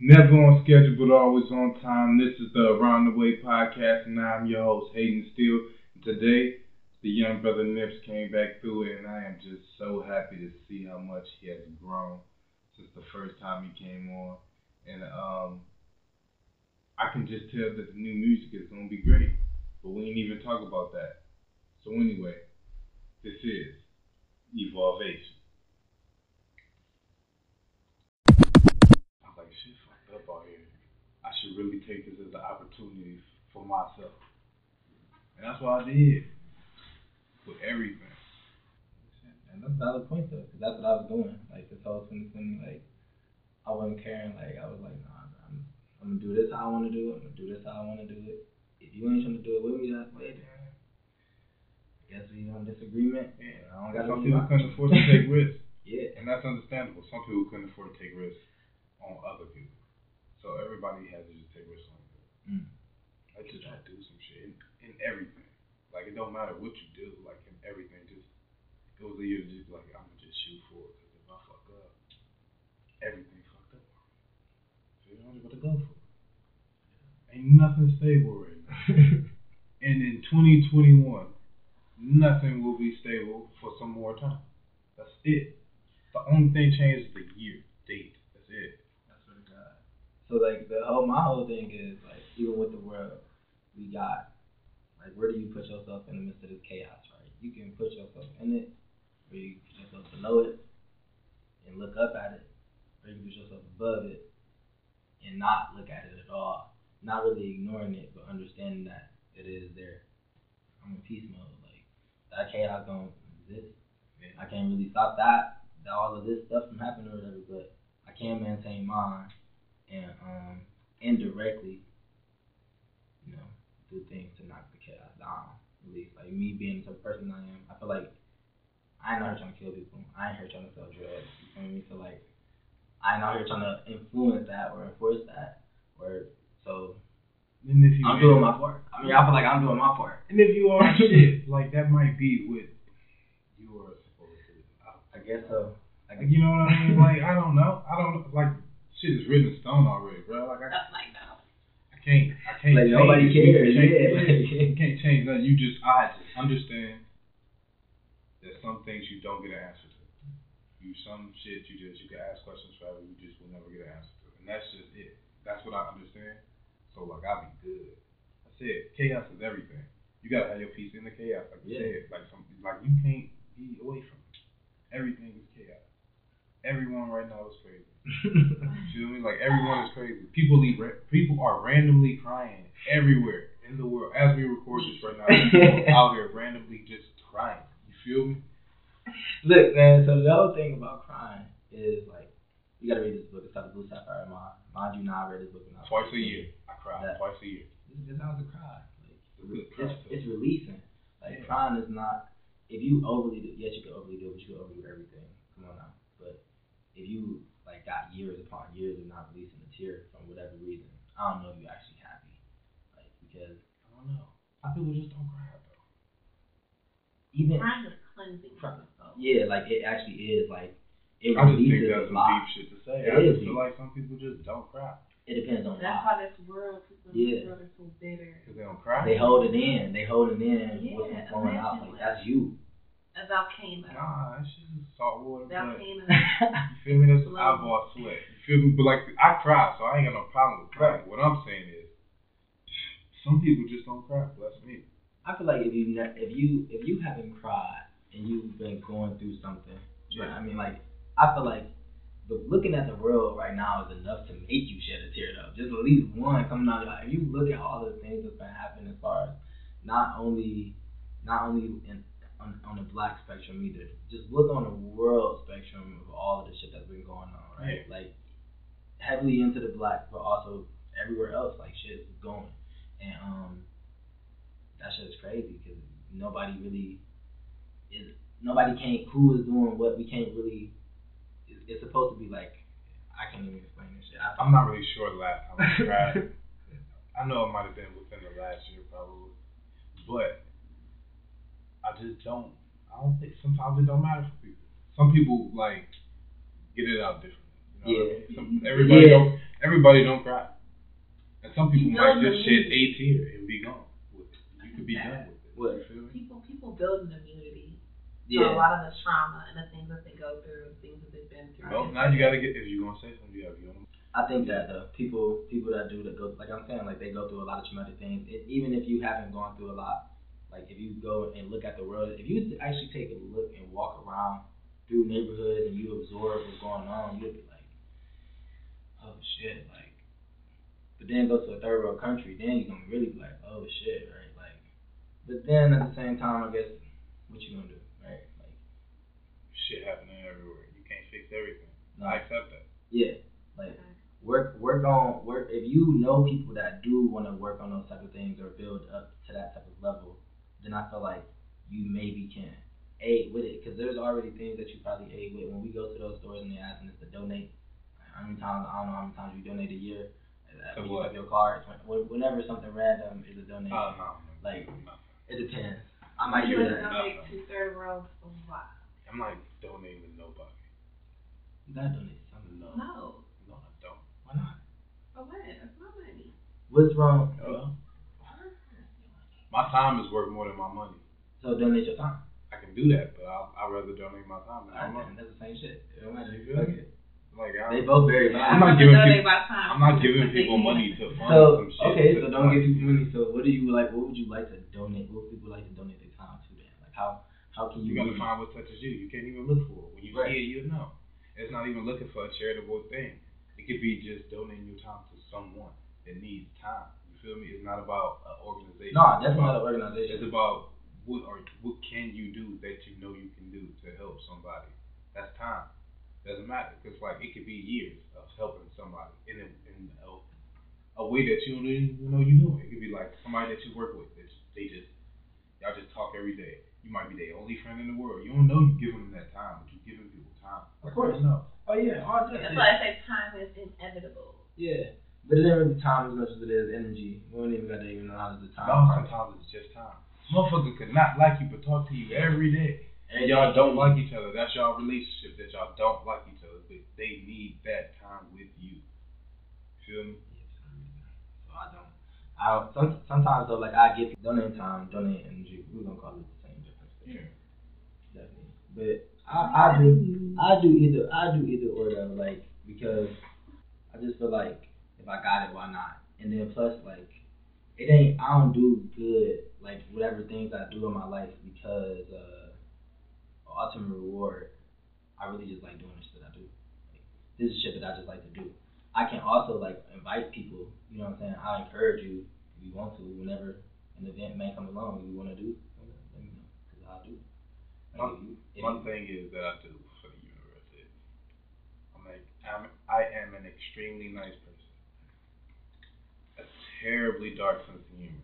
Never on schedule, but always on time. This is the Around the Way podcast, and I'm your host, Hayden Still. Today, the young brother Nipps came back through it, and I am just so happy to see how much he has grown since the first time he came on. And um, I can just tell that the new music is gonna be great, but we ain't even talk about that. So anyway, this is Evolvation. Up out here. I should really take this as an opportunity for myself. And that's what I did with everything. And that's a valid point though, because that's what I was doing. Like this whole 2020, like I wasn't caring. Like I was like, nah, I'm, I'm gonna do this how I want to do it. I'm gonna do this how I want to do it. If you ain't trying to do it with me, that's way then. I guess we on disagreement. And I don't got Some people couldn't afford to take risks. Yeah. And that's understandable. Some people couldn't afford to take risks on other people. So everybody has to just take risks on it. Mm. I just try to do some shit in, in everything. Like it don't matter what you do, like in everything. Just it was a year just be like I'm gonna just shoot for it. Cause if I fuck up, everything fucked up. So you know what to go for. Ain't nothing stable right now. and in 2021, nothing will be stable for some more time. That's it. The only thing changed is the year, date. That's it. That's what it got. So like the whole my whole thing is like even with the world, we got like where do you put yourself in the midst of this chaos, right? You can put yourself in it, or you can put yourself below it and look up at it, or you can put yourself above it and not look at it at all. Not really ignoring it, but understanding that it is there. I'm in peace mode. Like that chaos don't exist. I can't really stop that, that all of this stuff from happening or whatever, but I can maintain mine and um indirectly, you know, do things to knock the chaos down. At least like me being the type of person I am, I feel like I ain't out here trying to kill people. I ain't here trying to sell drugs. You feel me? So like I ain't out here trying to influence that or enforce that. Or so And if you I'm doing my part. I mean I feel like I'm doing my part. And if you are shit, like that might be what you are supposed to. I guess so. I you know what I mean? Like I don't know. I don't like shit is written in stone already, bro. Like I, like no. I can't. I can't. Like, change nobody it. You cares, can't- yeah, yeah, you can't change nothing. You just I just understand that some things you don't get an answer to. You some shit you just you can ask questions forever. You just will never get an answer to, and that's just it. That's what I understand. So like I'll be good. I said chaos is everything. You gotta have your peace in the chaos, like you Yeah. said. Like some like you can't be away from it. Everything is chaos. Everyone right now is crazy. You feel me? Like everyone is crazy. People leave. People are randomly crying everywhere in the world as we record this right now. People out here randomly just crying. You feel me? Look, man. So the whole thing about crying is like you gotta read this book. It's called The Blue Sapphire Mind. Mind you, now I read this book when I Twice a year, I cry. That- Twice a year. This is how to cry. Like It's cry. it's, it's releasing. Like Yeah. crying is not. If you overly do, yes, you can overly do it, but you can overdo everything. Come on now. But if you like got years upon years of not releasing a tear from whatever reason, I don't know if you're actually happy. Like because I don't know. Some people just don't cry though. even Crying is cleansing from the soul. yeah, like it actually is like it I just think releases that's a lot. deep shit to say. It I is just feel like some people just don't cry It depends on That's why. how this world, people in Yeah. this world are so bitter. because they don't cry. They hold it in. They hold it in. Yeah, what's flowing out? Like like- that's you. A volcano. Nah, it's just salt water. But Volcano. you feel me? That's Flow. eyeball sweat. You feel me? But like I cry, so I ain't got no problem with crying. What I'm saying is, some people just don't cry. Bless me. I feel like if you ne- if you if you haven't cried and you've been going through something, Yeah. I mean, like I feel like the, looking at the world right now is enough to make you shed a tear though. Just at least one coming out. Like, if you look at all the things that's been happening as far as not only not only in on, on the black spectrum either. Just look on the world spectrum of all of the shit that's been going on, right? Like heavily into the black, but also everywhere else, like shit is going, and um, that shit is crazy because nobody really is. Nobody can't. Who is doing what? We can't really. It's, it's supposed to be like. I can't even explain this shit. I, I'm not really sure last time I cried. I know it might have been within the last year probably, but I just don't. I don't think sometimes it don't matter for people. Some people like get it out differently. You know what I mean? Some, everybody Yeah. don't. everybody don't cry. And some people You might just shed a immunity. tear and be gone with it. You could be done with it. What? You feel me? People people build an immunity to a lot of the trauma and the things that they go through, things that they've been through. Well, now you gotta get. If you're gonna say something, you gotta be on. I think that uh, people people that do that go like I'm saying like they go through a lot of traumatic things. It, even if you haven't gone through a lot, like if you go and look at the world, if you actually take a look and walk around through neighborhoods and you absorb what's going on, you'll be like, oh shit, like. But then go to a third world country, then you're gonna really be like, oh shit, right? Like, but then at the same time, I guess, what you gonna do, right? Like, Shit happening everywhere. You can't fix everything. no, I accept that. yeah, like work work on work if you know people that do want to work on those type of things or build up to that type of level then i feel like you maybe can aid with it because there's already things that you probably aid with when we go to those stores and they're asking us to donate how many times i don't know how many times you donate a year uh, To you what? your cards whenever something random is a donation Oh no. Like- no. it depends i might you do would that donate to third world for what? I'm not donating to nobody. you gotta donate something No. No. No, I don't. why not For what? That's my money. what's wrong Well, my time is worth more than my money. so donate your time I can do that, but I'll, I'd rather donate my time than my money. that's the same shit it don't matter You feel Fuck me? it. Like they I, both very I'm valid not I'd giving people- I'm not giving people money to fund So some shit. okay, so don't give people money. So what do you like? What would you like to donate? What would people like to donate their time to? Then, like how how can you? You gotta find what touches you. You can't even look for it. When you Right. see it, you know. It's not even looking for a charitable thing. It could be just donating your time to someone that needs time. You feel me? It's not about an organization. No, It's definitely not about- an organization. It's about what are what can you do that you know you can do to help somebody. That's time. Doesn't matter because like it could be years of helping somebody in a, in a, a way that you don't even know you doing. It could be like somebody that you work with that they just y'all just talk every day. You might be their only friend in the world. You don't know you giving them that time, but you giving people time. Of course. You know. Oh yeah, all that. That's why I say time is inevitable. Yeah, but it ain't really time as much as it is energy. We don't even gotta even know how to the time. No, sometimes it's just time. Motherfucker could not like you but talk to you every day. And y'all don't like each other. That's y'all relationship that y'all don't like each other, but they need that time with you. Feel me? So I don't. I. Some, sometimes though, like I get donate time, donate energy. We're gonna call it the same difference. for sure. Definitely. But I, I do. I do either. I do either or though, like because I just feel like if I got it, why not? And then plus like it ain't. I don't do good like whatever things I do in my life because uh, ultimate reward. I really just like doing the shit I do. Like, this is shit that I just like to do. I can also like invite people. You know what I'm saying? I encourage you if you want to. Whenever an event may come along, you want to do, let me know because I'll do. Like, if you, if One you, thing is that I do for the universe is I'm like I'm I am an extremely nice person. A terribly dark sense of humor.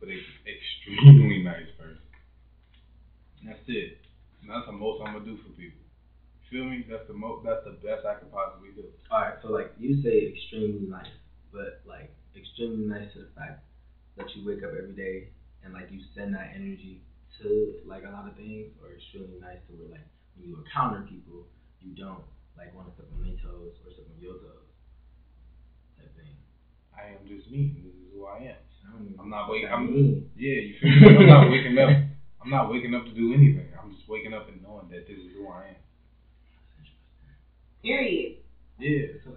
But an extremely nice person. And that's it. And that's the most I'm gonna do for people. Feel me? That's the most that's the best I could possibly do. All right, so like you say extremely nice, but like extremely nice to the fact that you wake up every day and like you send that energy to like a lot of things, or extremely nice to where like when you encounter people, you don't like want to step on their toes or step on your toes type thing. I am just me. This is who I am. I don't even I'm not waking. I'm means. yeah. You feel me? I'm not waking up. I'm not waking up to do anything. I'm just waking up and knowing that this is who I am. Period. Yeah. It's so.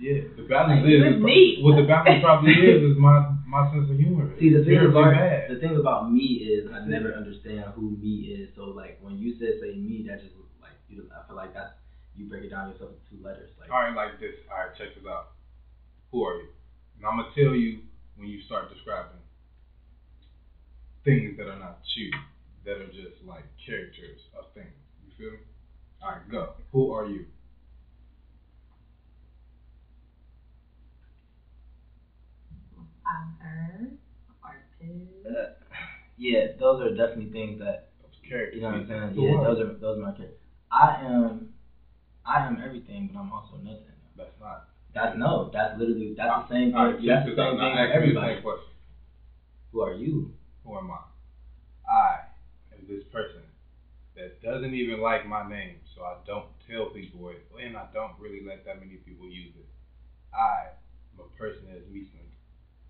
Yeah. The balance Like, is, you is me. what the balance probably is is my my sense of humor. See, the thing about bad. the thing about me is I never understand who me is. So like when you said say me, that just like you. I feel like that's you break it down yourself in two letters. Like All right, like this. All right, check this out. Who are you? And I'm gonna tell you when you start describing things that are not you, that are just like characters of things. You feel me? All right, go. Who are you? Author, artist. uh, yeah, those are definitely things that Those characters. you know what I'm saying. Yeah, those are those are my characters. I am, I am everything, but I'm also nothing. That's not. That's no. That's literally that's the same thing. check That's the same thing for everybody. Who are you? Who am I? I am this person that doesn't even like my name, so I don't tell people it, and I don't really let that many people use it. I am a person that is missing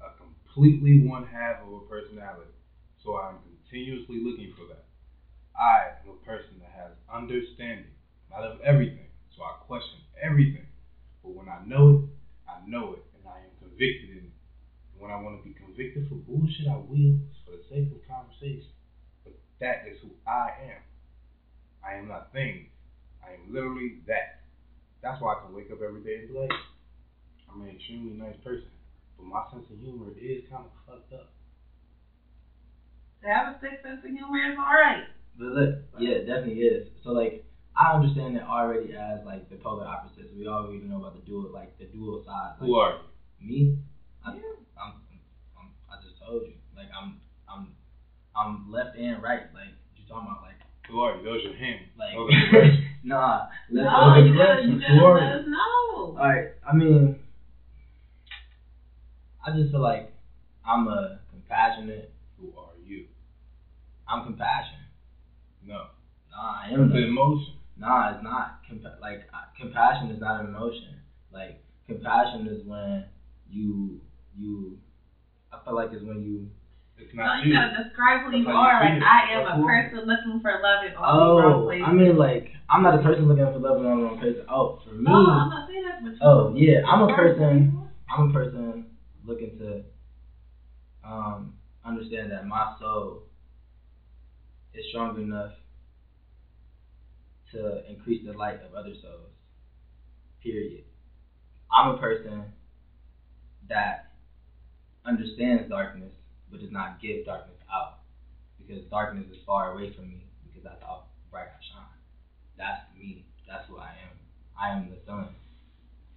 a completely one half of a personality. So I'm continuously looking for that. I am a person that has understanding, not of everything. So I question everything. But when I know it, I know it, and I am convicted in it. And when I want to be convicted for bullshit, I will, for the sake of conversation. But that is who I am. I am not things. I am literally that. That's why I can wake up every day and be like, I'm an extremely nice person. But my sense of humor is kind of fucked up. To have a sick sense of humor is alright. But look, yeah, it definitely is. So like, I understand that already as like the polar opposites. We already know about the dual, like the dual side. Like, Who are you? Me? I, I'm, I'm, I just told you. Like I'm, I'm, I'm left and right. Like you talking about? Like, Who are you? Those are him. like. Those are the rest. nah. Left No, and you gotta, right. you Who gotta are let you? us know. Alright, I mean, I just feel like I'm a compassionate. Who are you? I'm compassionate. No. Nah, I am. It's not. emotion. Nah, it's not. Compa- like uh, compassion is not an emotion. Like compassion is when you you. I feel like it's when you. It's No, you you. gotta describe who you are. Like. I am a who I am. person looking for love in all these wrong Oh, places. I mean, like I'm not a person looking for love in the wrong place. Oh, for me. no, I'm not saying that, but you. Oh yeah, I'm a person. I'm a person looking to um, understand that my soul is strong enough to increase the light of other souls. Period. I'm a person that understands darkness but does not give darkness out because darkness is far away from me because that's how bright I shine. That's me. That's who I am. I am the sun.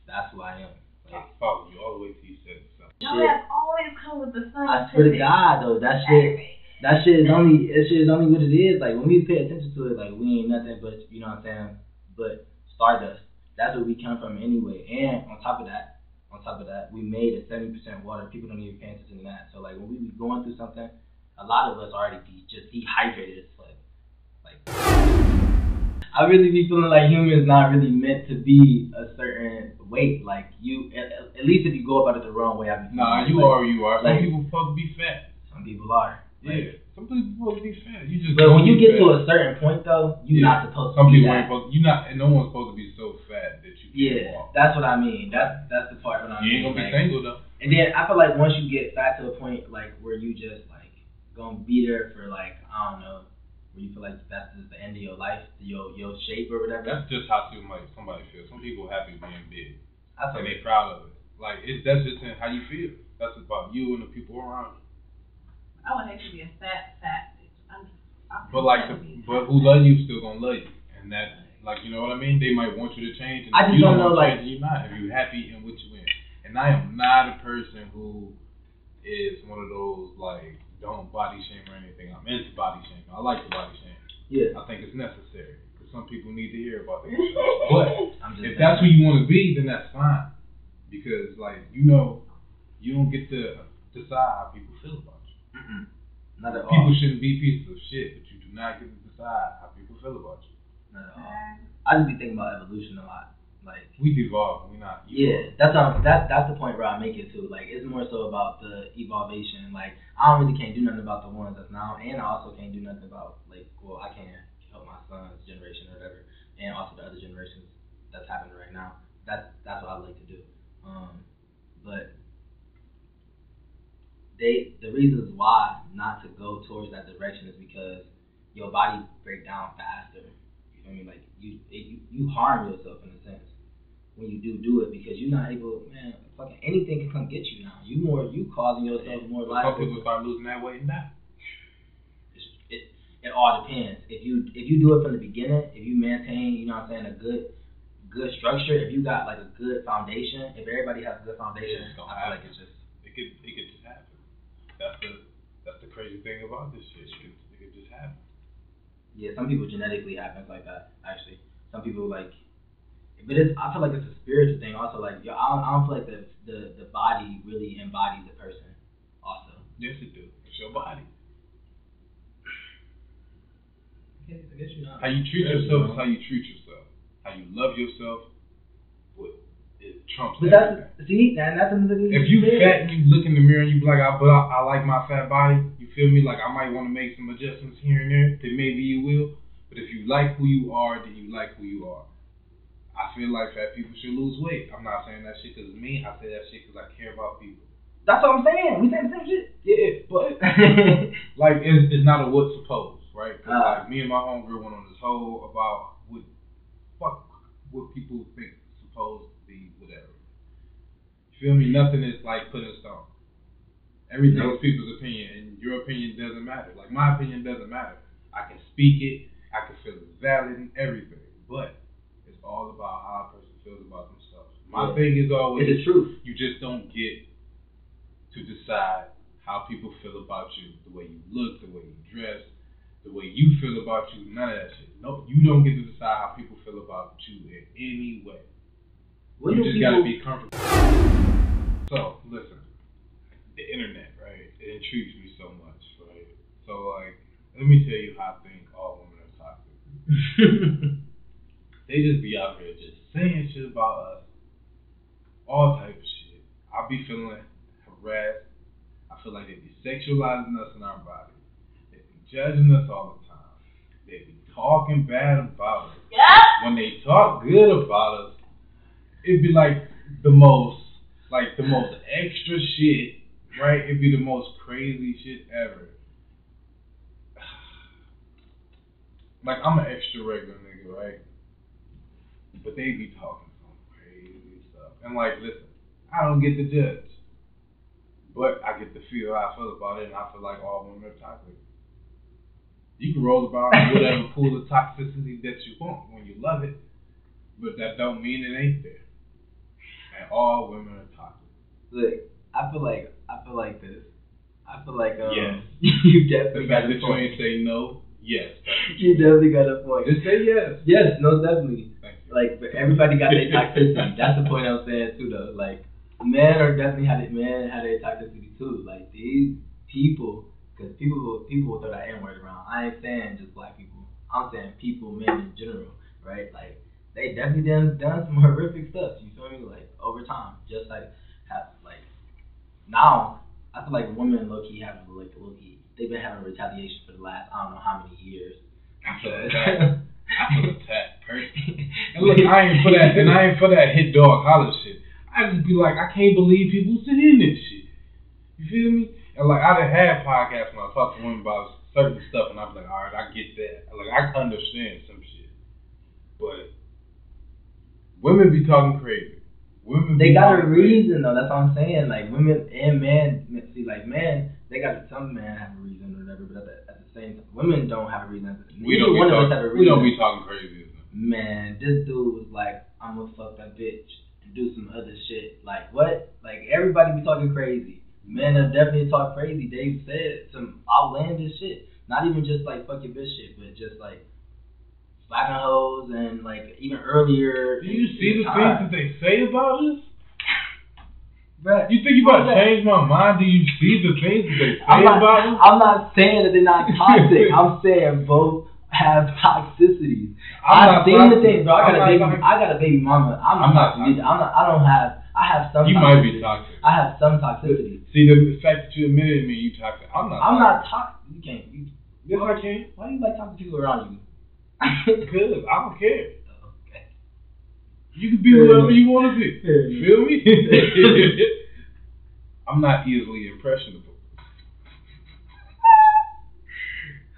That's who I am. I Like, follow you all the way till you said something. No, shit. that's always come with the sun. I swear to God though, that shit that shit is only that shit is only what it is. Like when we pay attention to it, like we ain't nothing but you know what I'm saying, but stardust. That's where we come from anyway. And on top of that, on top of that, we made a seventy percent water. People don't even pay attention to that. So like when we be going through something, a lot of us already be just dehydrated as fuck. Like I really be feeling like humans not really meant to be a certain weight. Like you, at, at least if you go about it the wrong way, I be feeling Nah, you like, are you are. Some like- people supposed to be fat. Some people are. Like, Yeah. Some people supposed to be fat. You just But when you get fat. to a certain point, though, you're Yeah. not supposed Some to be people ain't that. supposed. You not. And no one's supposed to be so fat that you can't Yeah, walk. that's what I mean. That's that's the part when I You mean. ain't gonna be like- single though. And then I feel like once you get back to a point like where you just like gonna be there for like I don't know, where you feel like that's just the end of your life, your your shape or whatever. That's just how somebody somebody feels. Some people happy being big I feel and they proud of it. Like it's that's just how you feel. That's about you and the people around you. I would hate to be a fat, fat bitch. I'm, I'm But like, the, content to be but who love you still gonna love you, and that like you know what I mean. They might want you to change, and I just you don't don't know, like- you're not. If you're happy in what you in, and I am not a person who is one of those like don't body shame or anything. I'm into body shame. I like the body shame. yeah. I think it's necessary because some people need to hear about it. But I'm just if that's who you want to be, then that's fine. Because like you know, you don't get to decide how people feel about you. Mm-mm. not at all. People shouldn't be pieces of shit, but you do not get to decide how people feel about you. Not at all. I just be thinking about evolution a lot. Like We devolve, we not. Yeah, that's um, that that's the point where I make it to. Like, it's more so about the evolution. Like, I don't really can't do nothing about the ones that's now, and I also can't do nothing about like, well, I can't help my son's generation or whatever, and also the other generations that's happening right now. That's that's what I like to do. Um, but they the reasons why not to go towards that direction is because your body break down faster. You know what I mean? Like you it, you you harm yourself in a sense when you do do it because you're not able, man. Fucking anything can come get you now. You more you causing yourself more But some life. people start losing that weight and. It it all depends. If you if you do it from the beginning, if you maintain, you know what I'm saying, a good good structure, if you got like a good foundation, if everybody has a good foundation, It's gonna I feel like it's just It could, it could just happen. That's the, that's the crazy thing about this shit. It could, it could just happen. yeah. Some people genetically happens like that. Actually, some people like. But it's, I feel like it's a spiritual thing. Also, like yo, I don't, I don't feel like the, the the body really embodies the person. Also, Yes, it do. It's your body. okay, I guess you're not. How you treat yourself is how you treat yourself. How you love yourself, what it trumps But everything. that's see, and that's another thing. If you said. fat and you look in the mirror and you be like, I, but I, I like my fat body, you feel me? Like I might want to make some adjustments here and there, then maybe you will. But if you like who you are, then you like who you are. I feel like fat people should lose weight. I'm not saying that shit because of me. I say that shit because I care about people. that's what I'm saying. We saying the same shit. Yeah, but like it's, it's not a what's supposed, right? 'Cause, Ah. like me and my homegirl went on this whole about what fuck what people think supposed to be, whatever. You feel me? Nothing is like put in stone. Everything Nope. is people's opinion, and your opinion doesn't matter. Like my opinion doesn't matter. I can speak it. I can feel it's valid and everything, but it's all about how a person feels about themselves. My Yeah. thing is always it's the truth. you just don't get to decide how people feel about you, the way you look, the way you dress, the way you feel about you, none of that shit. No, you don't get to decide how people feel about you in any way. What you just people? gotta be comfortable. So, listen, the internet, right? It intrigues me so much, right? So, like, let me tell you how I think all women are toxic. They just be out here just saying shit about us, all type of shit. I be feeling harassed. I feel like they be sexualizing us in our body. They be judging us all the time. They be talking bad about us. Yeah. When they talk good about us, it'd be like the most, like the most extra shit, right? It'd be the most crazy shit ever. Like I'm an extra regular nigga, right? But they be talking some crazy stuff. And like, listen, I don't get to judge. But I get to feel how I feel about it, and I feel like all women are toxic. You can roll about in whatever pool of toxicity that you want when you love it, but that don't mean it ain't there. And all women are toxic. Look, I feel like I feel like this. I feel like um, Yes. you The definitely got fact a that you point. ain't say no, yes. You definitely got a point. Just say yes. Yes, no, definitely. Like, but everybody got their toxicity. That's the point I'm saying too, though. Like, men are definitely had it. Men had their toxicity too. Like these people, because people people will throw that N word around. I ain't saying just black people. I'm saying people, men in general, right? Like they definitely done done some horrific stuff. You feel me? Like over time, just like have like now. I feel like women low key have like low key. They've been having retaliation for the last I don't know how many years. I feel attacked. I feel attacked personally. And look, I ain't for that, and I ain't for that hit dog holler shit. I just be like, I can't believe people sit in this shit. You feel me? And like, I done had podcasts when I talk to women about certain stuff, and I be like, all right, I get that. Like, I understand some shit, but women be talking crazy. Women They got a crazy. reason though. That's what I'm saying. Like women and men, see, like men, they got some men have a reason or whatever, but at the, at the same time, women don't have a reason. We Neither don't one of us have a reason. We don't be talking crazy. Man, this dude was like, I'm gonna fuck that bitch and do some other shit. Like what? Like everybody be talking crazy. Men have definitely talked crazy. They've said some outlandish shit. Not even just like fuck your bitch shit, but just like slapping hoes and like even earlier. Do you in- see in the time. things that they say about us? Bruh, You think you about to What is that? change my mind? Do you see the things that they say I'm not, about us? I'm not saying that they're not toxic. I'm saying both have toxicity. I'm I've not seen the things, bro. I got I'm a baby. toxic. I got a baby mama. I'm, I'm not not toxic. I'm not. I don't have. I have some. You toxicity. might be toxic. I have some toxicity. See the fact that you admitted to me you toxic. I'm not. I'm toxic. not toxic. You can't. You, Yes, I can. why do you like toxic people around you? Because I don't care. okay. You can be Fair whoever you want to be. Fair You enough. feel me? I'm not easily impressionable.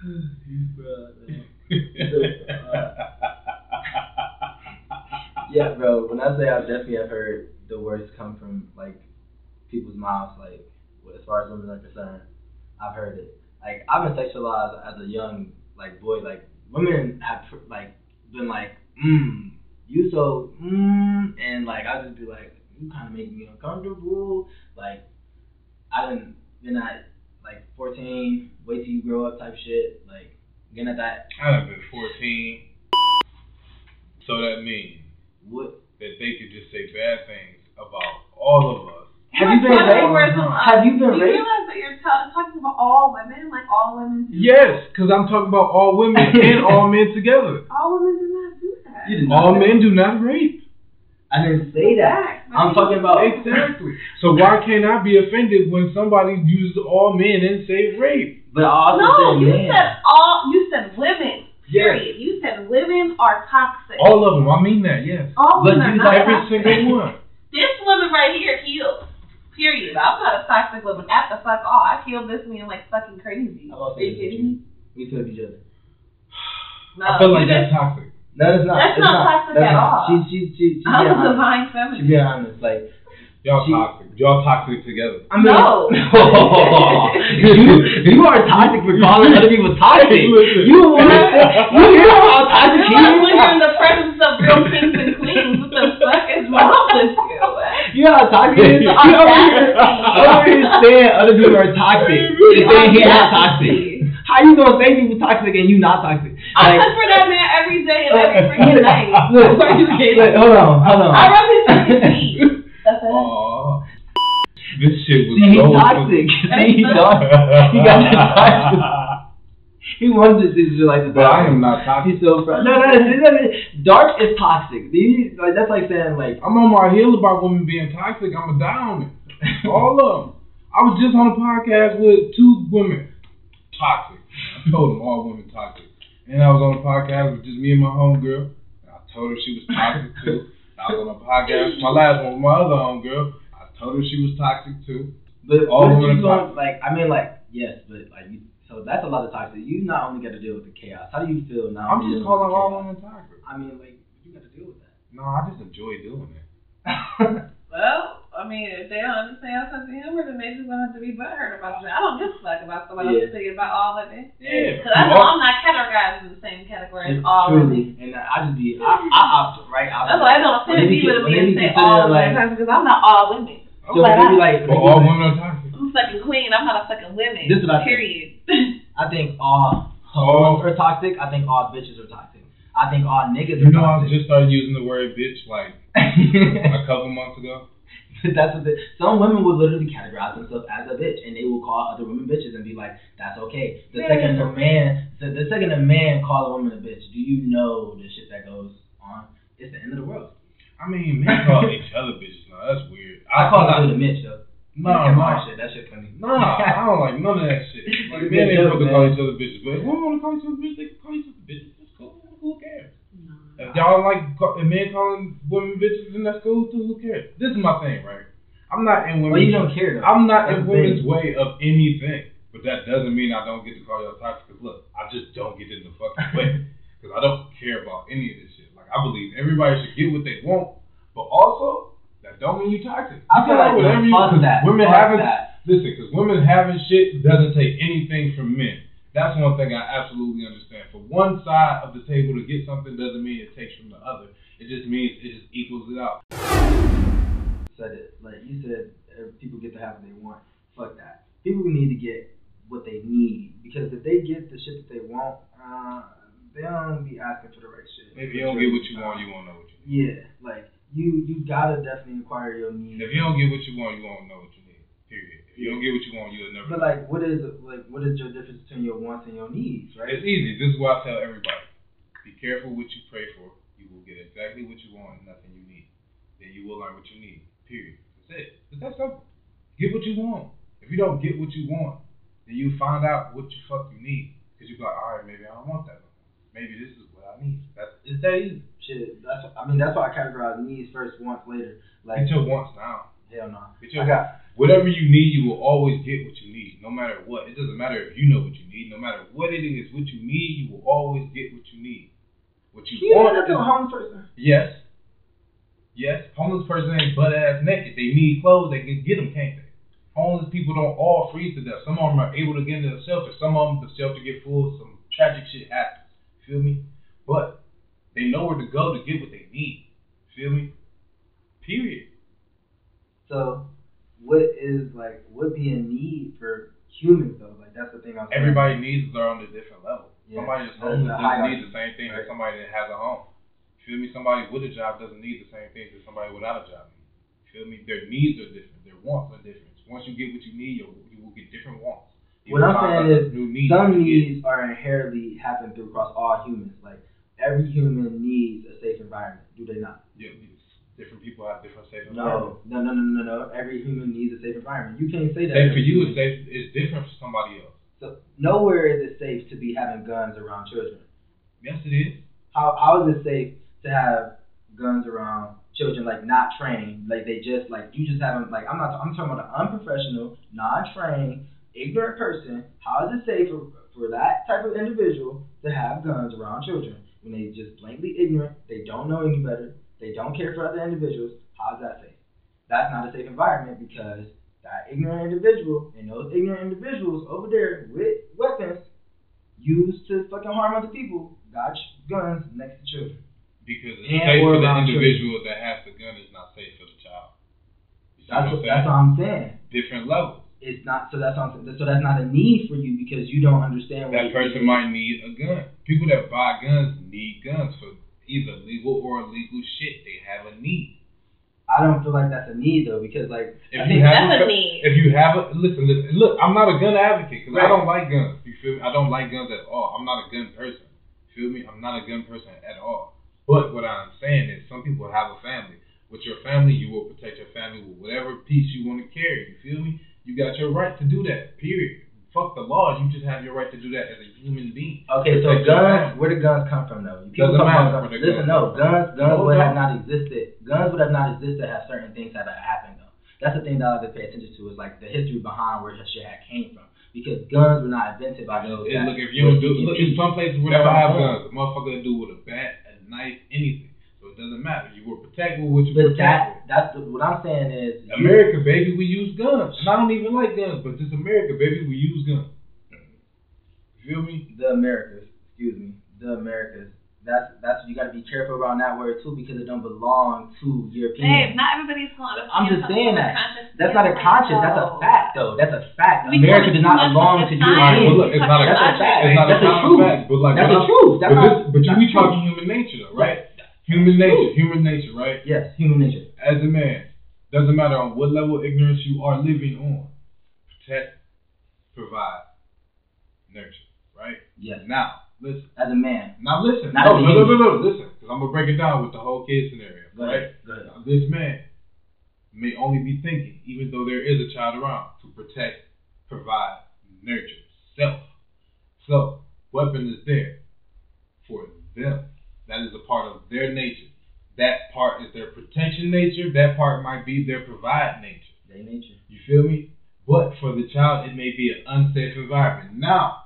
yeah, bro. When I say I definitely have heard the words come from like people's mouths, like as far as women are concerned, I've heard it. Like I've been sexualized as a young like boy. Like women have like been like, mm, you so mm, and like I just be like, you kind of make me uncomfortable. Like I didn't been at like 14, wait till you grow up type shit. Like getting at that I done been 14. So that means what that they could just say bad things about all of us. Have you been raped? the words of- Have you been Do you raped? realize that you're ta- talking about all women, like all women do? Yes, because I'm talking about all women and all men together. All women do not do that. You did not. All men do not rape. I didn't say that. I'm talking about Exactly. So why can't I be offended when somebody uses all men and say rape? But I also No, said you men. said all. You said women. Yes. Period. You said women are toxic. All of them. I mean that. Yes. All But women you are not Every toxic. single one. This woman right here healed. Period. I'm not a toxic woman. At the fuck all. I killed this man like fucking crazy. Are you kidding me? We killed each other. No. I feel like you that's toxic. No, it's not. That's it's not not. toxic That's at not. all. She, she, she, she, I'm a divine She feminine. be honest. Like, Y'all She- toxic. Y'all toxic together. I mean, No. you, you are toxic for calling other people toxic. You want you hear how toxic You're he like you're in the presence of real kings and queens. What the fuck is wrong with you? You know how toxic he is? You over here, over here other people are toxic. You're saying he's not toxic. How you gonna say people toxic and you not toxic? I Like, cook for that man every day and every uh, freaking night. look, Are you kidding? look, hold on, hold on. I rub his fucking feet. That's it. Aw. This shit was See, he's so toxic. See, he don't. He got that toxic. He wants do shit like. But I am not toxic. He's so proud. No, no, no. Dark is toxic. These, like, that's like saying, like, I'm on my heel about women being toxic. I'm a down it. All of them. I was just on a podcast with two women. Toxic. I told them all women toxic. And I was on a podcast with just me and my homegirl. And I told her she was toxic too. I was on a podcast, my last one with my other homegirl. I told her she was toxic too. but All women you going, like, I mean, like, yes, but, like, you, so that's a lot of toxic. You not only got to deal with the chaos. How do you feel now? I'm just calling all women. women toxic. I mean, like, you got to deal with that. No, I just enjoy doing it. Well, I mean, if they don't understand our sense of humor, then they just gonna have to be butthurt about it. I don't give a fuck about somebody Yeah. else thinking about all of it. Yeah. Because I know I'm not categorized in the same category as all of it. Truly. And I just be, I, I opt, right? I That's why I don't offend me with it being say all women because I'm not all women. So when they be like, But all women are toxic. I'm a fucking queen. I'm not a fucking women. This is what I think. Period. I think all Oh. hoes are toxic. I think all bitches are toxic. I think all niggas You are know, I just started using the word bitch like a couple months ago. That's what the, some women will literally categorize themselves as a bitch, and they will call other women bitches and be like, "That's okay." The Yeah, second a man, the, the second a man call a woman a bitch, do you know the shit that goes on? It's the end of the world. I mean, men call each other bitches. No, that's weird. I call I, it a Mitch though. No, Like, no. shit. That shit funny. Nah, I don't like none of that shit. Like, men ain't supposed to call each other bitches, but if women want to call each other bitches, they can call each other bitches. That's cool. Who cares? If y'all like ca- if men calling women bitches, then that's cool too. Who cares? This is my thing, right? I'm not in Well, women's. you don't care though. I'm not That's in women's thing. way of anything, but that doesn't mean I don't get to call y'all toxic. Cause look, I just don't get in the fucking way, cause I don't care about any of this shit. Like I believe everybody should get what they want, but also that don't mean you toxic. I feel like whatever you, fuck that. women fuck having that. listen, cause women having shit doesn't take anything from men. That's one thing I absolutely understand. For one side of the table to get something doesn't mean it takes from the other. It just means it just equals it out. said it. Like you said, uh, people get to have what they want. Fuck that. People need to get what they need because if they get the shit that they want, uh, they don't be asking for the right shit. If you don't get what you want, you won't know what you need. Yeah, like you, you gotta definitely inquire your needs. If you don't get what you want, you won't know what you need. Period. If you don't get what you want, you'll never. But like, what is like, what is your difference between your wants and your needs, right? It's easy. This is why I tell everybody. Be careful what you pray for. You will get exactly what you want and nothing you need. Then you will learn what you need. Period. That's it. It's that simple. Get what you want. If you don't get what you want, then you find out what you fuck you need. Because you be like, all right, maybe I don't want that. Maybe this is what I need. That's it's that easy. Shit, that's I mean that's why I categorize needs first, wants later. Like Get your wants now. hell no. Your I got whatever you need, you will always get what you need, no matter what. It doesn't matter if you know what you need, no matter what it is, what you need, you will always get what you need. What you you want is a homeless person. yes, yes. Homeless person ain't butt ass naked. They need clothes. They can get them, can't they? Homeless people don't all freeze to death. Some of them are able to get into the shelter. Some of them the shelter get full. Some tragic shit happens. Feel me? But they know where to go to get what they need. Feel me? Period. So, what is like would be a need for humans though? Like that's the thing I'm. Everybody needs are on a different level. Yeah. Somebody that's homeless doesn't need the same thing right. as somebody that has a home. Feel me? Somebody with a job doesn't need the same things as somebody without a job needs. Feel me? Their needs are different. Their wants are different. Once you get what you need, you you will get different wants. You What I'm saying is new needs Some needs are inherently happen through across all humans. Like every human needs a safe environment. Do they not? Yeah, Different people have different safe environments. No, no, no, no, no, no. Every human needs a safe environment. You can't say that. Safe for you is safe is different for somebody else. So nowhere is it safe to be having guns around children. Yes, it is. How how is it safe to have guns around children like not trained, like they just like you just haven't like I'm not I'm talking about an unprofessional, non-trained, ignorant person. How is it safe for for that type of individual to have guns around children when they just blankly ignorant, they don't know any better, they don't care for other individuals? How is that safe? That's not a safe environment because that ignorant individual and those ignorant individuals over there with weapons used to fucking harm other people got guns next to children. Because it's And safe for the individual that has the gun is not safe for the child. That's what that's saying? what I'm saying. Different levels. It's not so that's what So that's not a need for you because you don't understand what That it person is. might need a gun. People that buy guns need guns for either legal or illegal shit. They have a need. I don't feel like that's a need though because like If I you think have That's a a, need. if you have a listen, listen, look, I'm not a gun advocate because Right. I don't like guns. You feel me? I don't like guns at all. I'm not a gun person. Feel me? I'm not a gun person at all. But what I'm saying is, some people have a family. With your family, you will protect your family with whatever piece you want to carry. You feel me? You got your right to do that. Period. Fuck the law. You just have your right to do that as a human being. okay, so guns where did guns come from though? People Doesn't matter where guns. Listen, guns no, guns guns No, would no. have not existed. Guns would have not existed had certain things that had happened though. That's the thing that I have to pay attention to is like the history behind where shit had came from. Because guns were not invented by those. Look, if you don't do, look, in some places we That's never have saying. guns. A motherfucker do with a bat, a knife, anything. So it doesn't matter. You were protect with what you But protect that with. that's the, what I'm saying is you- America, baby, we use guns. And I don't even like guns, but just America, baby, we use guns. You feel me? the Americas, excuse me, the Americas. That's that's you got to be careful around that word too because it don't belong to Babe, Europeans. not everybody's going to I'm just saying that. That's not a conscience. That's a fact, though. That's a fact. We America does not belong of to the All right, science. but Europeans. look, it's not a That's a conscious, fact. it's not That's a the common truth. fact. But like, That's what the truth. That's but, not. this, but you, we that's talking human nature, though, right? Human nature, human nature, right? Yes, human nature. As a man, doesn't matter on what level of ignorance you are living on. Protect, provide, nurture, right? Yes, Now, listen. as a man. Now listen. No, no, no, no, no, listen. Because I'm gonna break it down with the whole kid scenario, Go right? ahead. Go ahead. Now, this man may only be thinking, even though there is a child around, to protect, provide, nurture, self. So, weapon is there for them. That is a part of their nature. That part is their protection nature. That part might be their provide nature. They nature. You feel me? But for the child, it may be an unsafe environment. Now,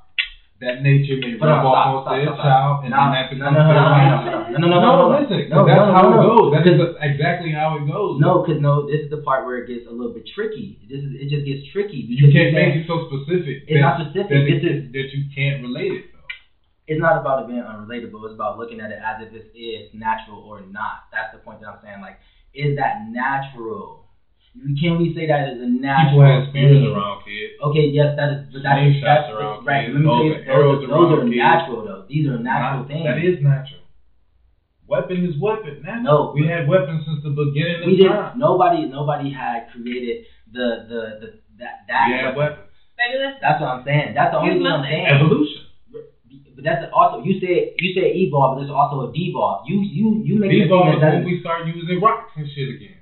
that nature may rub off on stop, child, and then that no, becomes no, no, their no, no, life. no, no, no, no, no, no, no. listen, No, that's no, how no, it no. goes. That is exactly how it goes. No, because no, this is the part where it gets a little bit tricky. This is it just gets tricky. you can't make it so specific. It's that, not specific. That, This is- that you can't relate it. It's not about it being unrelatable. It's about looking at it as if this is is natural or not. That's the point that I'm saying. Like, is that natural? You can we say that is a natural People have spears thing? around, kid. Okay, yes, that is, but that's, Slingshots that's around right. kids, Let me bows tell you, and arrows those, those are kids. natural though. These are natural Not- things. That is natural. Weapon is weapon. No, we had weapons since the beginning of we didn't. time. Nobody, nobody had created the the the that that. we had weapon. weapons. Baby, listen. That's what I'm saying. That's the only Here's thing my I'm saying. Evolution. But that's also you said you said evolve, but there's also a devolve. You you you make Devolve is when we start using rocks and shit again.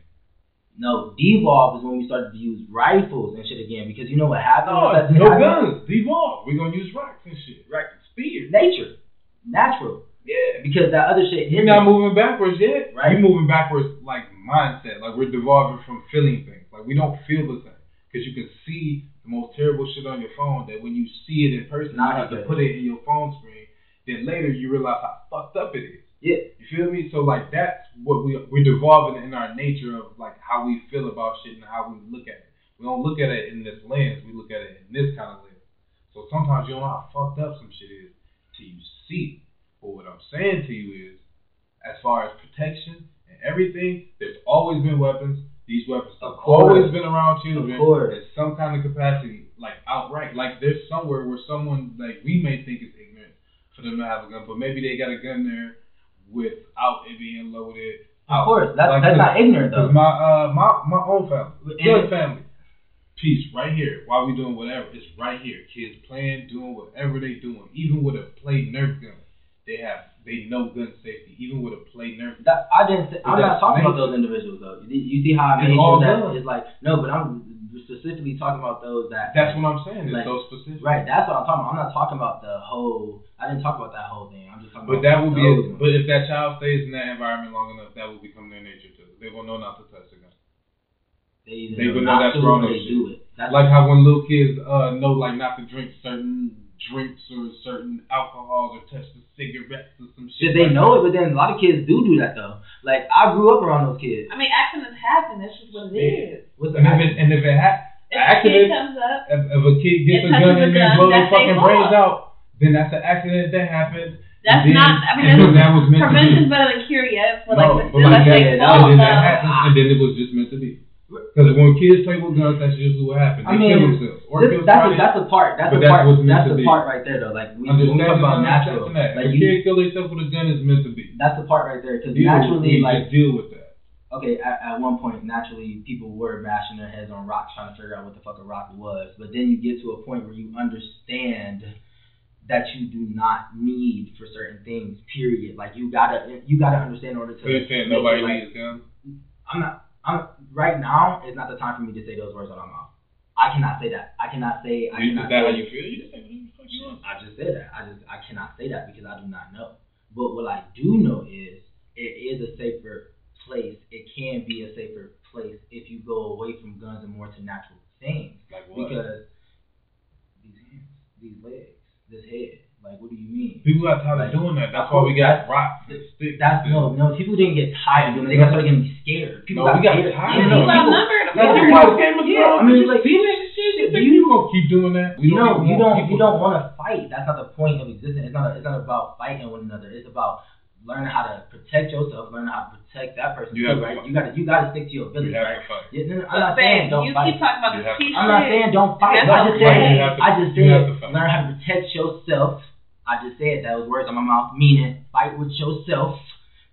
no devolve is when we started to use rifles and shit again because you know what happened. No, no guns. Devolve. We're gonna use rocks and shit. Right. Spears. Nature, natural. Yeah. Because that other shit. We're not moving backwards yet. Right. We're moving backwards like mindset. Like we're devolving from feeling things. Like we don't feel the same. Because you can see the most terrible shit on your phone that when you see it in person, you have to put it in your phone screen. Then later you realize how fucked up it is. Yeah. You feel me? So like that's what we we're devolving in our nature of like how we feel about shit and how we look at it. We don't look at it in this lens. We look at it in this kind of lens. So sometimes you don't know how fucked up some shit is till you see it. But what I'm saying to you is, as far as protection and everything, there's always been weapons. These weapons have always been around children Of course. in some kind of capacity, like outright. Like there's somewhere where someone like we may think is ignorant for them to have a gun, but maybe they got a gun there without it being loaded. Of course, that's Like, that's not ignorant though. My uh my my own family, young family, peace right here. While we doing whatever, it's right here. Kids playing, doing whatever they doing, even with a play Nerf gun. They have they know gun safety, even with a play nerf. That, I didn't. Say, I'm not talking about those individuals though. You, you see how I It's made all sure that it's like no, but I'm specifically talking about those that. That's what I'm saying. It's Like- so specific. Right, that's what I'm talking about. I'm not talking about the whole. I didn't talk about that whole thing. I'm just talking about. But that would be. those ones. but if that child stays in that environment long enough, that will become their nature too. They will know not to touch the gun. they they know would know that's wrong they do it. That's Like how when little kids uh know like not to drink certain drinks or certain alcohols or touch the cigarettes or some shit. Did they like know that. it? But then a lot of kids do do that though. Like I grew up around those kids. I mean, accidents happen. That's just what it Yeah. is. What's the And if it, and if it ha- If a accident, kid comes up, if, if a kid gets a gun and a then gun, blow their fucking fault. brains out, then that's an accident that happened. that's And then- not. I mean, and then that that's, was meant to be. prevention's better than cure yet. But like, No, but but still, like that's that, their yeah, and fault. then that happens, and then it was just meant to be. Because when kids play with guns, that's usually what happens. I They mean, kill themselves or This, kill that's the, that's the part. That's But the part. That's to the part right there though. Like we, when we talk about natural, that. like if a you, kid kill himself with a gun, it's meant to be. that's the part right there. Because with naturally, like deal with that. okay, at, at one point, naturally, people were bashing their heads on rocks trying to figure out what the fuck a rock was. But then you get to a point where you understand that you do not need for certain things. Period. Like you gotta, you gotta understand in order to. So you're saying nobody like, needs guns? I'm not. I'm right now. is not the time for me to say those words out of my mouth. I cannot say that. I cannot say. I Is cannot that say, how you feel? You just say whatever the fuck you want. I just said that. I just I cannot say that because I do not know. But what I do know is it is a safer place. It can be a safer place if you go away from guns and more to natural things. Like what? Because these hands, these legs, this head. Like what do you mean? People got tired Like, of doing that. That's why we got rocks and sticks. That's no, no. People didn't get tired of doing it. They got started getting scared. People No, got we got scared. tired Yeah, of no, people it. people- outnumbered. That's people- why Game of yeah, Thrones. I mean, you like- see. You think you- you gonna keep doing that? We You know, even you don't you don't want to fight. That's not the point of existence. It's not it's not about fighting one another. It's about learning how to protect yourself, learning how to protect that person You too, have right? fight. You gotta you gotta stick to your ability, You village, have right? to fight. No, no, I'm not saying Fang, don't you fight. keep talking about You this have I'm not saying don't fight. I just I'm said saying. You have to- I just you said learn how to protect yourself. I just said that was words on my mouth, meaning fight with yourself.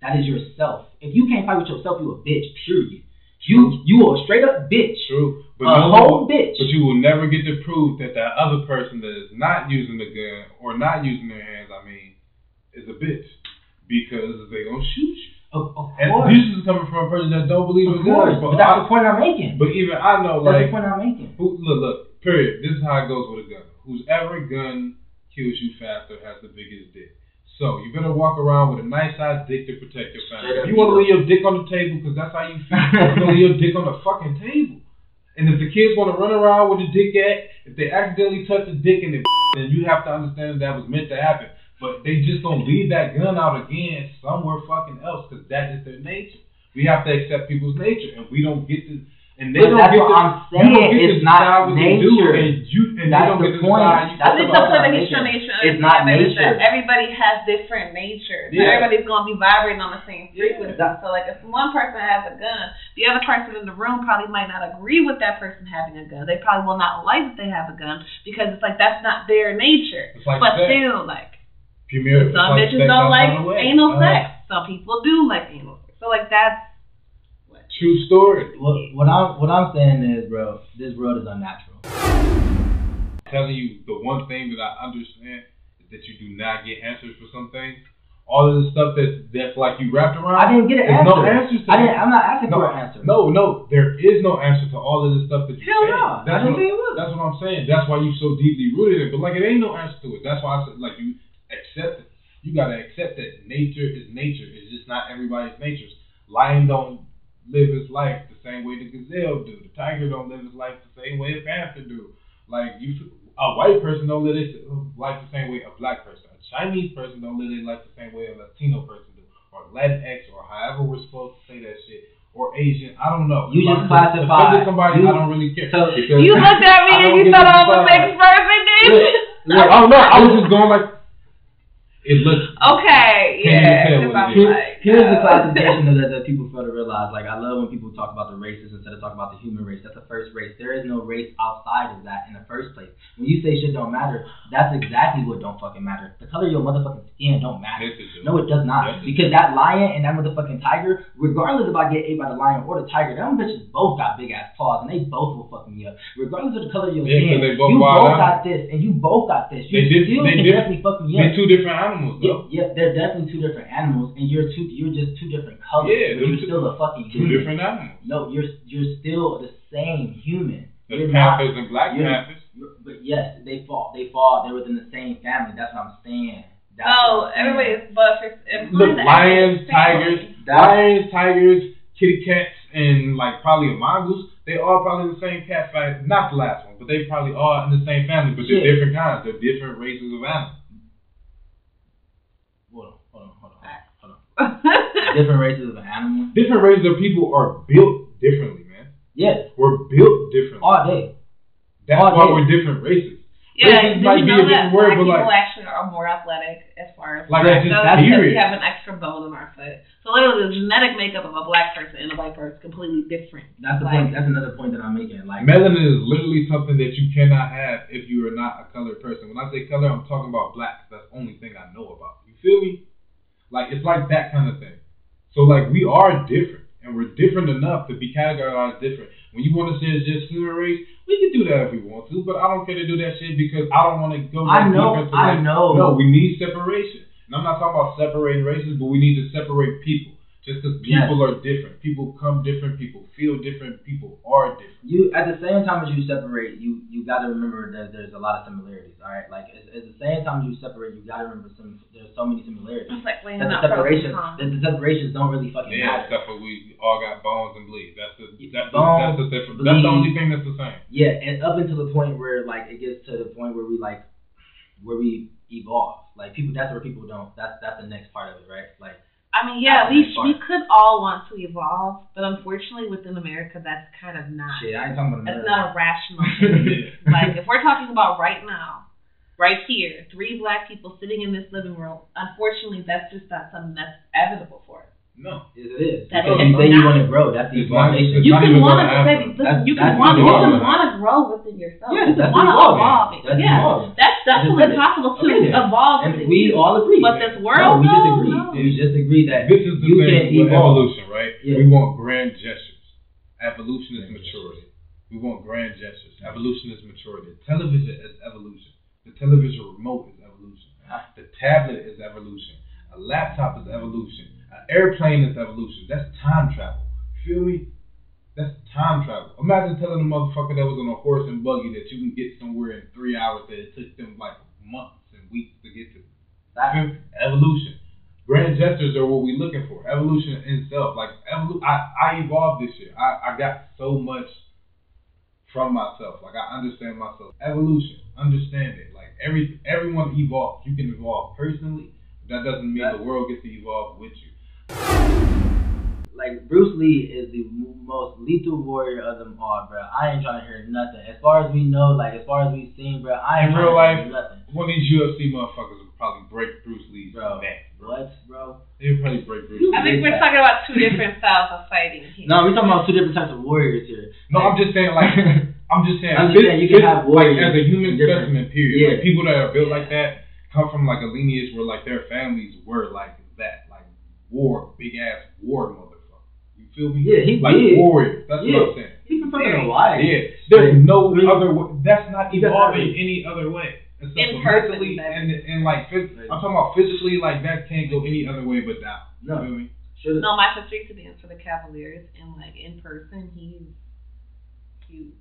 That is yourself. If you can't fight with yourself, you a bitch. Period. You you are a straight up bitch. True, but a no, whole bitch. but you will never get to prove that that other person that is not using the gun or not using their hands, I mean, is a bitch because they gonna shoot you. Of, of And course. this is coming from a person that don't believe Of in course. guns. But But, that's I, the point I'm making. but even I know, That's the like, point I'm making. who, look, look, period. This is how it goes with a gun. Whoever gun kills you faster has the biggest dick. So you better walk around with a nice sized dick to protect your family. If you want to leave your dick on the table because that's how you feel, you're gonna leave your dick on the fucking table. And if the kids want to run around with the dick at, if they accidentally touch the dick and it, then you have to understand that was meant to happen. But they just gonna leave that gun out again somewhere fucking else because that is their nature. We have to accept people's nature, and we don't get to. And they But don't that's get what to. I'm you don't saying. It's not decide what they do, nature. and you and That's don't the get to point. That's I think the that's point what I'm he's trying to making. get It's not understand is that nature. everybody has different natures. Yeah. everybody's gonna be vibrating on the same Yeah. frequency. So like if one person has a gun, the other person in the room probably might not agree with that person having a gun. They probably will not like that they have a gun because it's like that's not their nature. It's like but sex. still like Premier, it's some like bitches sex don't like anal Uh, sex. Some people do like anal sex. So like that's what True story. What, what I'm what I'm saying is, bro, this world is unnatural. telling you the one thing that I understand is that you do not get answers for some things. All of the stuff that that's like you wrapped around. I didn't get an there's answer. no answers to I didn't. it. I'm not asking No, for an answer. No, no, there is no answer to all of the stuff that you Hell said. no. I That's didn't what, say it was. that's what I'm saying. That's why you so deeply rooted in it. But like it ain't no answer to it. That's why I said like you accept it. You gotta accept that nature is nature. It's just not everybody's nature. Lion don't live his life the same way the gazelle do. The tiger don't live his life the same way a panther do. Like you, a white person don't live his life the same way a black person. A Chinese person don't live their life the same way a Latino person do, or Latinx, or however we're supposed to say that shit, or Asian. I don't know. You just I'm classified- somebody. you- I don't really care. so- You looked at me and you thought I was decide. next person, Look, look, I don't know. I was just going like it looks. Okay, yeah. tell 'cause what it like, Here's the classification that, that people fail to realize. Like I love when people talk about the races instead of talking about the human race. That's the first race. There is no race outside of that in the first place. When you say shit don't matter, that's exactly what don't fucking matter. The color of your motherfucking skin don't matter. It. No, it does not. Yes, because that lion and that motherfucking tiger, regardless if I get ate by the lion or the tiger, them bitches both got big ass paws and they both will fuck me up. Regardless of the color of your Yeah, skin, you both got this and you both got this. You They did- still they can did- definitely fuck me They're up. two different animals, Yeah, yeah, they're definitely two different animals, and you're two. You're just two different colors. Yeah, but you're still a fucking Two human. different animals. No, you're you're still the same human. The You're not- panthers and black you're- panthers. But yes, they fall. They fall. They're within the same family. That's what I'm saying. That's Oh, everybody's but for if Look, the lions, tigers, lions, tigers, kitty cats, and like probably a mongoose. They all probably the same cat family. Not the last one, but they probably all in the same family, but they're Yeah. different kinds. They're different races of animals. Hold on, hold on, hold on, hold on. Different races of animals. Different races of people are built differently, man. Yes, We're built differently. all day. That's all why day. we're different races. yeah, Races did might you be know a that different word, black but, people like- actually are more athletic as far as Like, black that's just goes because period. we have an extra bone in our foot. So literally, the genetic makeup of a black person and a white person is completely different. That's the Like- point. That's another point that I'm making. Like, Melanin is literally something that you cannot have if you are not a colored person. When I say color, I'm talking about black. That's the only thing I know about. You feel me? Like it's like that kind of thing. So like we are different, and we're different enough to be categorized different. When you want to say it's just human race, we can do that if we want to, but I don't care to do that shit because I don't want to go. I know, I like, know. No, we need separation. And I'm not talking about separating races, but we need to separate people. Just because Yes. people are different, people come different, people feel different, people are different. you at the same time as you separate, you you got to remember that there's a lot of similarities. All right, like at, at the same time you separate, you got to remember some. There's so many similarities. It's like laying That the out pros and that the separations don't really fucking Yeah, matter. except for we all got bones and bleed. That's the that's the, Bones, that's the difference. That's the only thing that's the same. Yeah, and up until the point where like it gets to the point where we like where we evolve. Like people, that's where people don't. That's that's the next part of it, right? Like I mean, yeah, That's we we could all want to evolve, but unfortunately, within America, that's kind of not. shit, I ain't talking about That's America. not a rational thing. like if we're talking about right now, right here, three black people sitting in this living room. Unfortunately, that's just not something that's evidable for us. No. Yes, it is. That's Because it. you say you want to grow. That's the It's not- evolution. You can want gonna to happen. listen, That's- you can want you can want to grow within yourself. Yeah, you can that's want to evolving. evolve. That's yeah, evolving. that's definitely That's possible to Okay, then. evolve. and we you. all agree. But this no, world, we no, disagree. no. We disagree that This is the you thing with evolve. evolution, right? Yeah. We want grand gestures. Evolution is maturity. We want grand gestures. Evolution is maturity. Television is evolution. The television remote is evolution. Ah. The tablet is evolution. A laptop is evolution. An airplane is evolution. That's time travel. Feel me? That's time travel. Imagine telling a motherfucker that was on a horse and buggy that you can get somewhere in three hours that it took them like months and weeks to get to. That- Feel? Evolution. Grand gestures are what we're looking for. Evolution in itself. Like evolu- I, I evolved this year. I, I got so much from myself. Like I understand myself. Evolution. Understand it. Like every everyone evolves. You can evolve personally. But that doesn't mean the world gets to evolve with you. Like Bruce Lee is the most lethal warrior of them all, bro. I ain't trying to hear nothing. As far as we know, like as far as we've seen, bro, I ain't In real life, hear nothing. One of these UFC motherfuckers would probably break Bruce Lee's Bro, neck. what, bro? They would probably break Bruce You- I think we're talking about two different styles of fighting here. No, we're talking about two different types of warriors here. No, I'm just saying like I'm just saying, I'm just saying you can have like warriors as a human different- specimen. Period. Yeah. Like people that are built like that come from like a lineage where like their families were like that, like war, big ass war motherfucker. You feel me? Yeah, he like did. warriors. That's Yeah. what I'm saying. He's been fucking alive. Yeah, there's no I other. way. That's not you got evolving any other way. Except In person, mentally and and like phys- I'm talking about physically. Like that can't go any other way but down. You No. feel me? Should No, Michael Street to dance for the Cavaliers, and like in person, he's huge.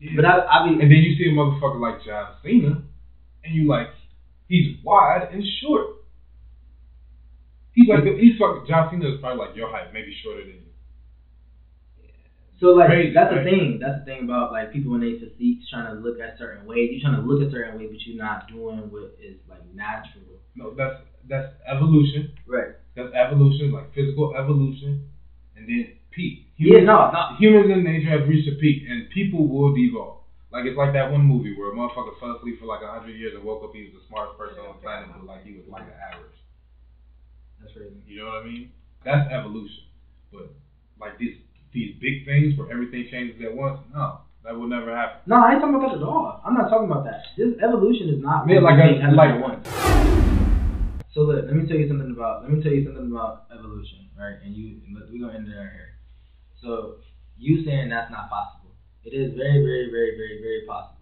Yeah. But I, I mean, And then you see a motherfucker like John Cena, and you like, he's wide and short. He's like, he's fucking, John Cena is probably like your height, maybe shorter than you. So like Crazy, that's the thing. That's the thing about like people when they physique trying to look at certain ways. You're trying to look a certain way, but you're not doing what is like natural. No, that's that's evolution. Right. That's evolution, like physical evolution, and then peak. Yeah. No. Not. Humans in nature have reached a peak, and people will devolve. Like it's like that one movie where a motherfucker fell asleep for like a hundred years and woke up. He was the smartest person on the planet, but like he was like an average. That's crazy. You know what I mean? That's evolution. But like these these big things where everything changes at once, no, that will never happen. No, I ain't talking about that at all. I'm not talking about that. This evolution is not like a- like- at once. So look, let me tell you something about let me tell you something about evolution, right? And you we're gonna end it right here. So you saying that's not possible. It is very, very, very, very, very possible.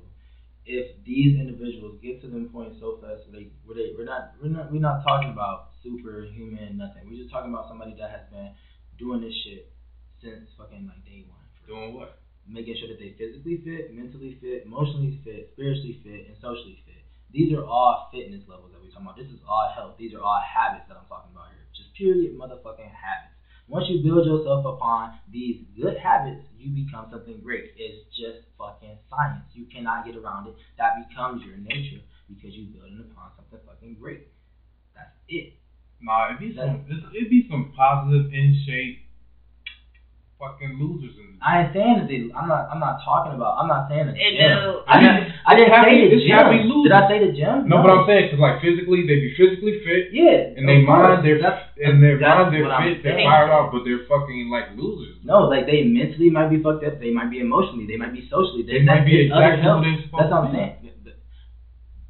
if these individuals get to them point so fast, they, where they, we're not, we're not, we're not talking about superhuman nothing. We're just talking about somebody that has been doing this shit since fucking like day one. Doing what? Making sure that they physically fit, mentally fit, emotionally fit, spiritually fit, and socially fit. These are all fitness levels that we're talking about. This is all health. These are all habits that I'm talking about here. Just period motherfucking habits. Once you build yourself upon these good habits, you become something great. It's just fucking science. You cannot get around it. That becomes your nature because you're building upon something fucking great. That's it. Nah, it'd be some it's, it be some positive in shape fucking losers in this. I ain't saying that they. I'm not. I'm not talking about. I'm not saying the It gym. do. I didn't. I didn't It's say the gym. Did I say the gym? No, but I'm saying, cause like physically, they be physically fit, Yeah. and they of course. mind they're That's, and their that's mind they're fit, they're fired up, but they're fucking like losers. No, like they mentally might be fucked up. They might be emotionally. They might be socially. They might be other exactly health. who they're supposed That's what I'm saying.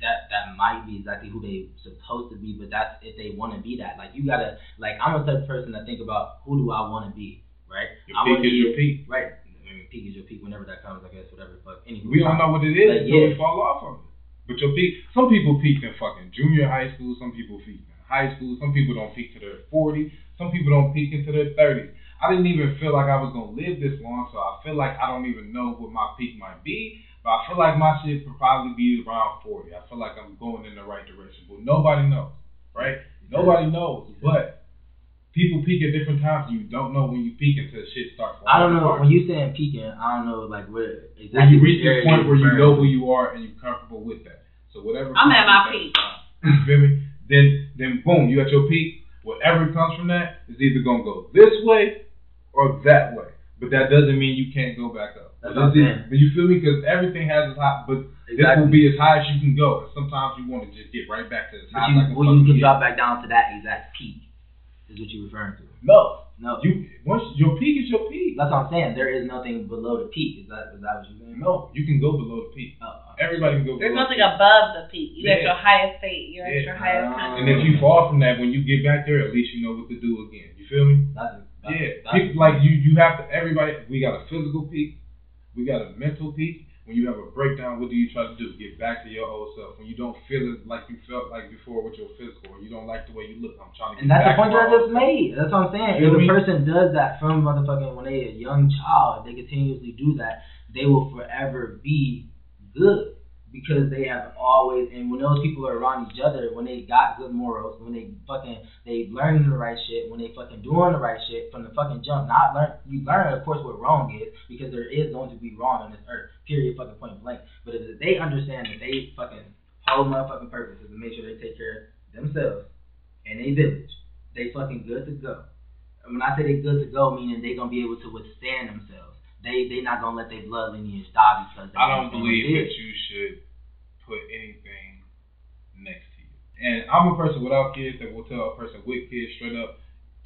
That that might be exactly who they supposed to be, but that's if they want to be that. Like you gotta like I'm a type of person that think about who do I want to be, right? Your I peak is be- your peak. Right. I mean, peak is your peak whenever that comes. I guess whatever. Fuck. Anyway, We don't know what it is Like, until we yeah. fall off of it. But your peak, some people peak in fucking junior high school, some people peak in high school, some people don't peak to their 40, some people don't peak into their 30s. I didn't even feel like I was gonna live this long, so I feel like I don't even know what my peak might be. But I feel like my shit could probably be around 40. I feel like I'm going in the right direction, but nobody knows, right? Nobody knows, but people peak at different times, and you don't know when you peak until shit starts. I don't know. apart. When you saying peaking, I don't know like where when you reach which this point where you know who you are and you're comfortable with that. So whatever. I'm at my peak. that, You feel me? Then then boom, you at your peak. Whatever comes from that is either gonna go this way or that way. But that doesn't mean you can't go back up. That's But what I'm saying. You feel me? Because everything has its high. But this Exactly. will be as high as you can go. And sometimes you want to just get right back to as But high you, as I can well, you can drop back down to that exact peak. Is what you're referring to? No, No. you once your peak is your peak. That's what I'm saying. There is nothing below the peak. Is that is that what you're saying? No, you can go below the peak. Uh, Everybody can go. There's below nothing the peak. above the peak. You at Yeah. your highest state. You're at your highest Um, kind And if you fall from that, when you get back there, at least you know what to do again. You feel me? that's, that's, Yeah. that's, People, like you, you have to. Everybody, we got a physical peak, we got a mental peak. When you have a breakdown, what do you try to do? Get back to your old self. When you don't feel it like you felt like before with your physical, or you don't like the way you look, I'm trying to. And that's the point that I just made. That's what I'm saying. Feel If a person does that from motherfucking when they a young child, they continuously do that, they will forever be good because they have always. And when those people are around each other, when they got good morals, when they fucking they learning the right shit, when they fucking doing the right shit from the fucking jump, not learn. You learn, of course, what wrong is because there is going to be wrong on this earth. Period. Fucking point blank. But if they understand that they fucking whole motherfucking purpose is to make sure they take care of themselves and they village, they fucking good to go. And when I say they good to go, meaning they gonna be able to withstand themselves. They they not gonna let their blood lineage die because I don't believe that you should put anything next to you. And I'm a person without kids that will tell a person with kids straight up,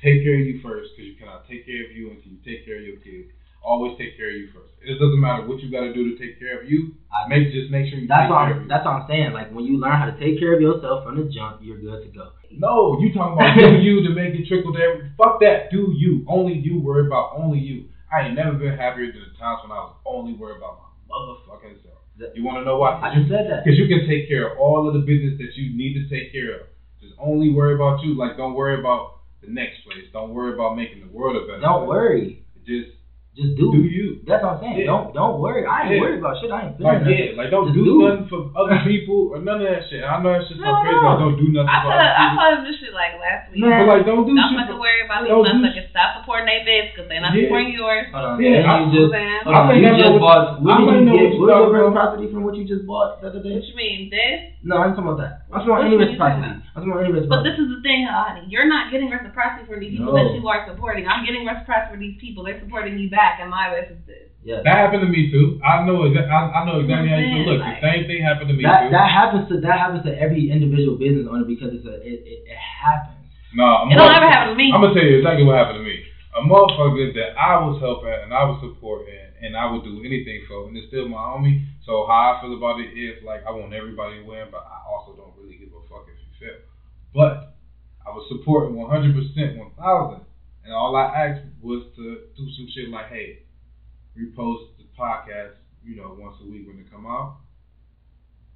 take care of you first, because you cannot take care of you until you take care of your kids. Always take care of you first. It doesn't matter what you got to do to take care of you. I- Make just make sure you That's take what care of I'm, you. that's what I'm saying. Like when you learn how to take care of yourself from the jump, you're good to go. No, you talking about do you to make it trickle to every. Fuck that. Do you. Only you. Worry about only you. I ain't never been happier than the times when I was only worried about my motherfucking self. You want to know why? I just said that. Because you can take care of all of the business that you need to take care of. Just only worry about you. Like, don't worry about the next place. Don't worry about making the world a better Don't place. worry. Just Just do. do you. That's what I'm saying. Yeah. Don't don't worry. I ain't Yeah. worried about shit. I ain't Like, feeling nothing. yeah, like, don't do, do. nothing for other people or none of that shit. I know that shit No, sounds crazy, no. but don't do nothing I for told other I people. told him this shit like last week. Man. But, like, don't do shit. Don't shit fucking for. worry about these don't do motherfuckers. Stop supporting their bids because they're not Yeah. supporting yours. Hold on. Yeah, I- you just, Man. hold I on. think You I know just what- bought. I What might did know you what get? you're What was your property from what you just bought the other day? What you mean, this? No, I'm talking about that. I'm talking about any you reciprocity. I'm talking about any reciprocity. But this is the thing, honey. You're not getting reciprocity from these people No. that you are supporting. I'm getting reciprocity from these people. They're supporting you back, and my best is. Yes. That happened to me too. I know exactly. I, I know exactly how you feel. Look, the same thing happened to me That too. that happens to that happens to every individual business owner because it's a it, it, it happens. No, I'm It don't ever happen to me. I'm gonna tell you exactly what happened to me. A motherfucker that I was helping and I was supporting and I would do anything for, and it's still my homie. So how I feel about it is like I want everybody to win, but I also don't really give a fuck if you fail. But I was supporting 100%, 1,000, and all I asked was to do some shit like, hey, repost the podcast, you know, once a week when it come out.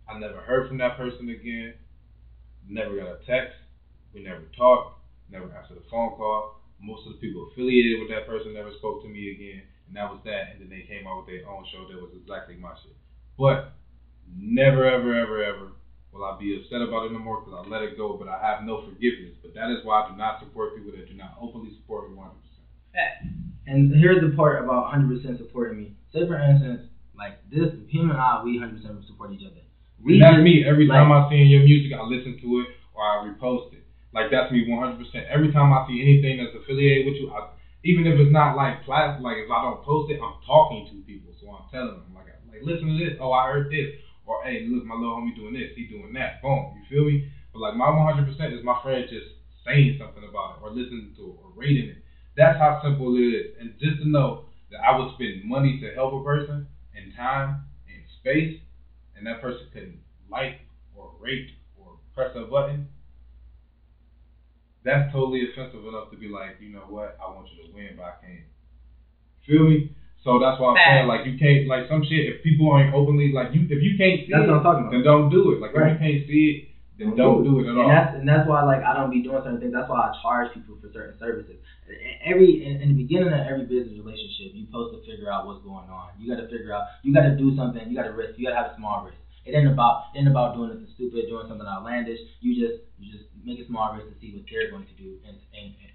I never heard from that person again. Never got a text. We never talked. Never answered a phone call. Most of the people affiliated with that person never spoke to me again, and that was that. And then they came out with their own show that was exactly my shit. But never, ever, ever, ever will I be upset about it no more because I let it go. But I have no forgiveness. But that is why I do not support people that do not openly support me 100%. And here's the part about 100% supporting me. Say for instance, like this, him and I, we 100% support each other. We And that's just- me. Every like- time I see your music, I listen to it or I repost it. Like that's me 100%. Every time I see anything that's affiliated with you, I, even if it's not like plastic, like if I don't post it, I'm talking to people. So I'm telling them, like, like listen to this. Oh, I heard this. Or hey, look, my little homie doing this. He doing that. Boom. You feel me? But like my 100% is my friend just saying something about it or listening to it or rating it. That's how simple it is. And just to know that I would spend money to help a person and time and space, and that person couldn't like or rate or press a button, that's totally offensive enough to be like, you know what, I want you to win, but I can't. Feel me? So that's why I'm saying, like, you can't, like, some shit, if people aren't openly, like, you, if you can't see That's it, what I'm talking about. then don't do it. Like, Right. if you can't see it, then don't do it at and all. that's and that's why like I don't be doing certain things. That's why I charge people for certain services. Every in, in the beginning of every business relationship, you supposed to figure out what's going on. You got to figure out. You got to do something. You got to risk. You got to have a small risk. It ain't about it ain't about doing something stupid, doing something outlandish. You just you just make a small risk to see what they're going to do. And and, and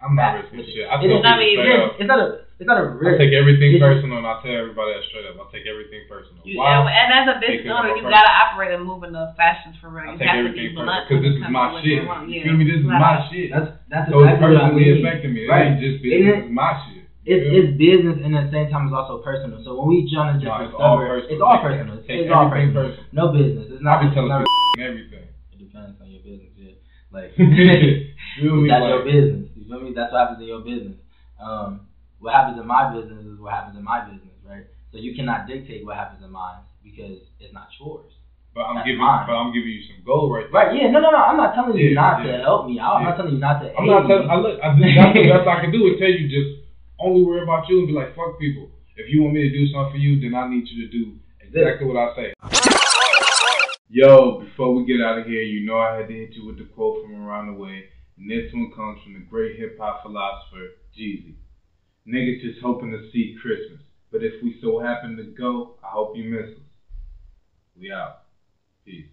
I'm not risking shit. I It tell is not people even straight risk. up. It's not a it's not a I risk. I take everything It's- personal, and I tell everybody that straight up. I take everything personal. You, Why? and, and as a business owner, you gotta operate and move in the fashions for real. I take have to everything be personal because this is my shit. you want. You Yeah. feel me? This is Flat my shit. That's that's So it's exactly what I personally mean. affecting me. It Right. ain't just Isn't business. it- It's my shit. It's feel me? it's business and at the same time it's also personal. So when we trying to just No, it's all personal. it's all personal. It's, it's all personal. personal. No business. It's I not. be telling everything. it depends on your business. Yeah, like me? that's your business. You feel me? That's what happens in your business. Um, what happens in my business is what happens in my business, right? So you cannot dictate what happens in mine because it's not yours. but I'm That's giving, mine. but I'm giving you some gold right there. Right? Yeah. No, no, no. I'm not telling you Yeah, not yeah. to help me. I'm Yeah. not telling you not to. I'm not telling. I look. I, that's the best I can do is tell you just only worry about you and be like, fuck people. If you want me to do something for you, then I need you to do exactly what I say. Yo, before we get out of here, you know I had to hit you with the quote from around the way, and this one comes from the great hip hop philosopher Jeezy. Niggas just hoping to see Christmas, but if we so happen to go, I hope you miss us. We out. Peace.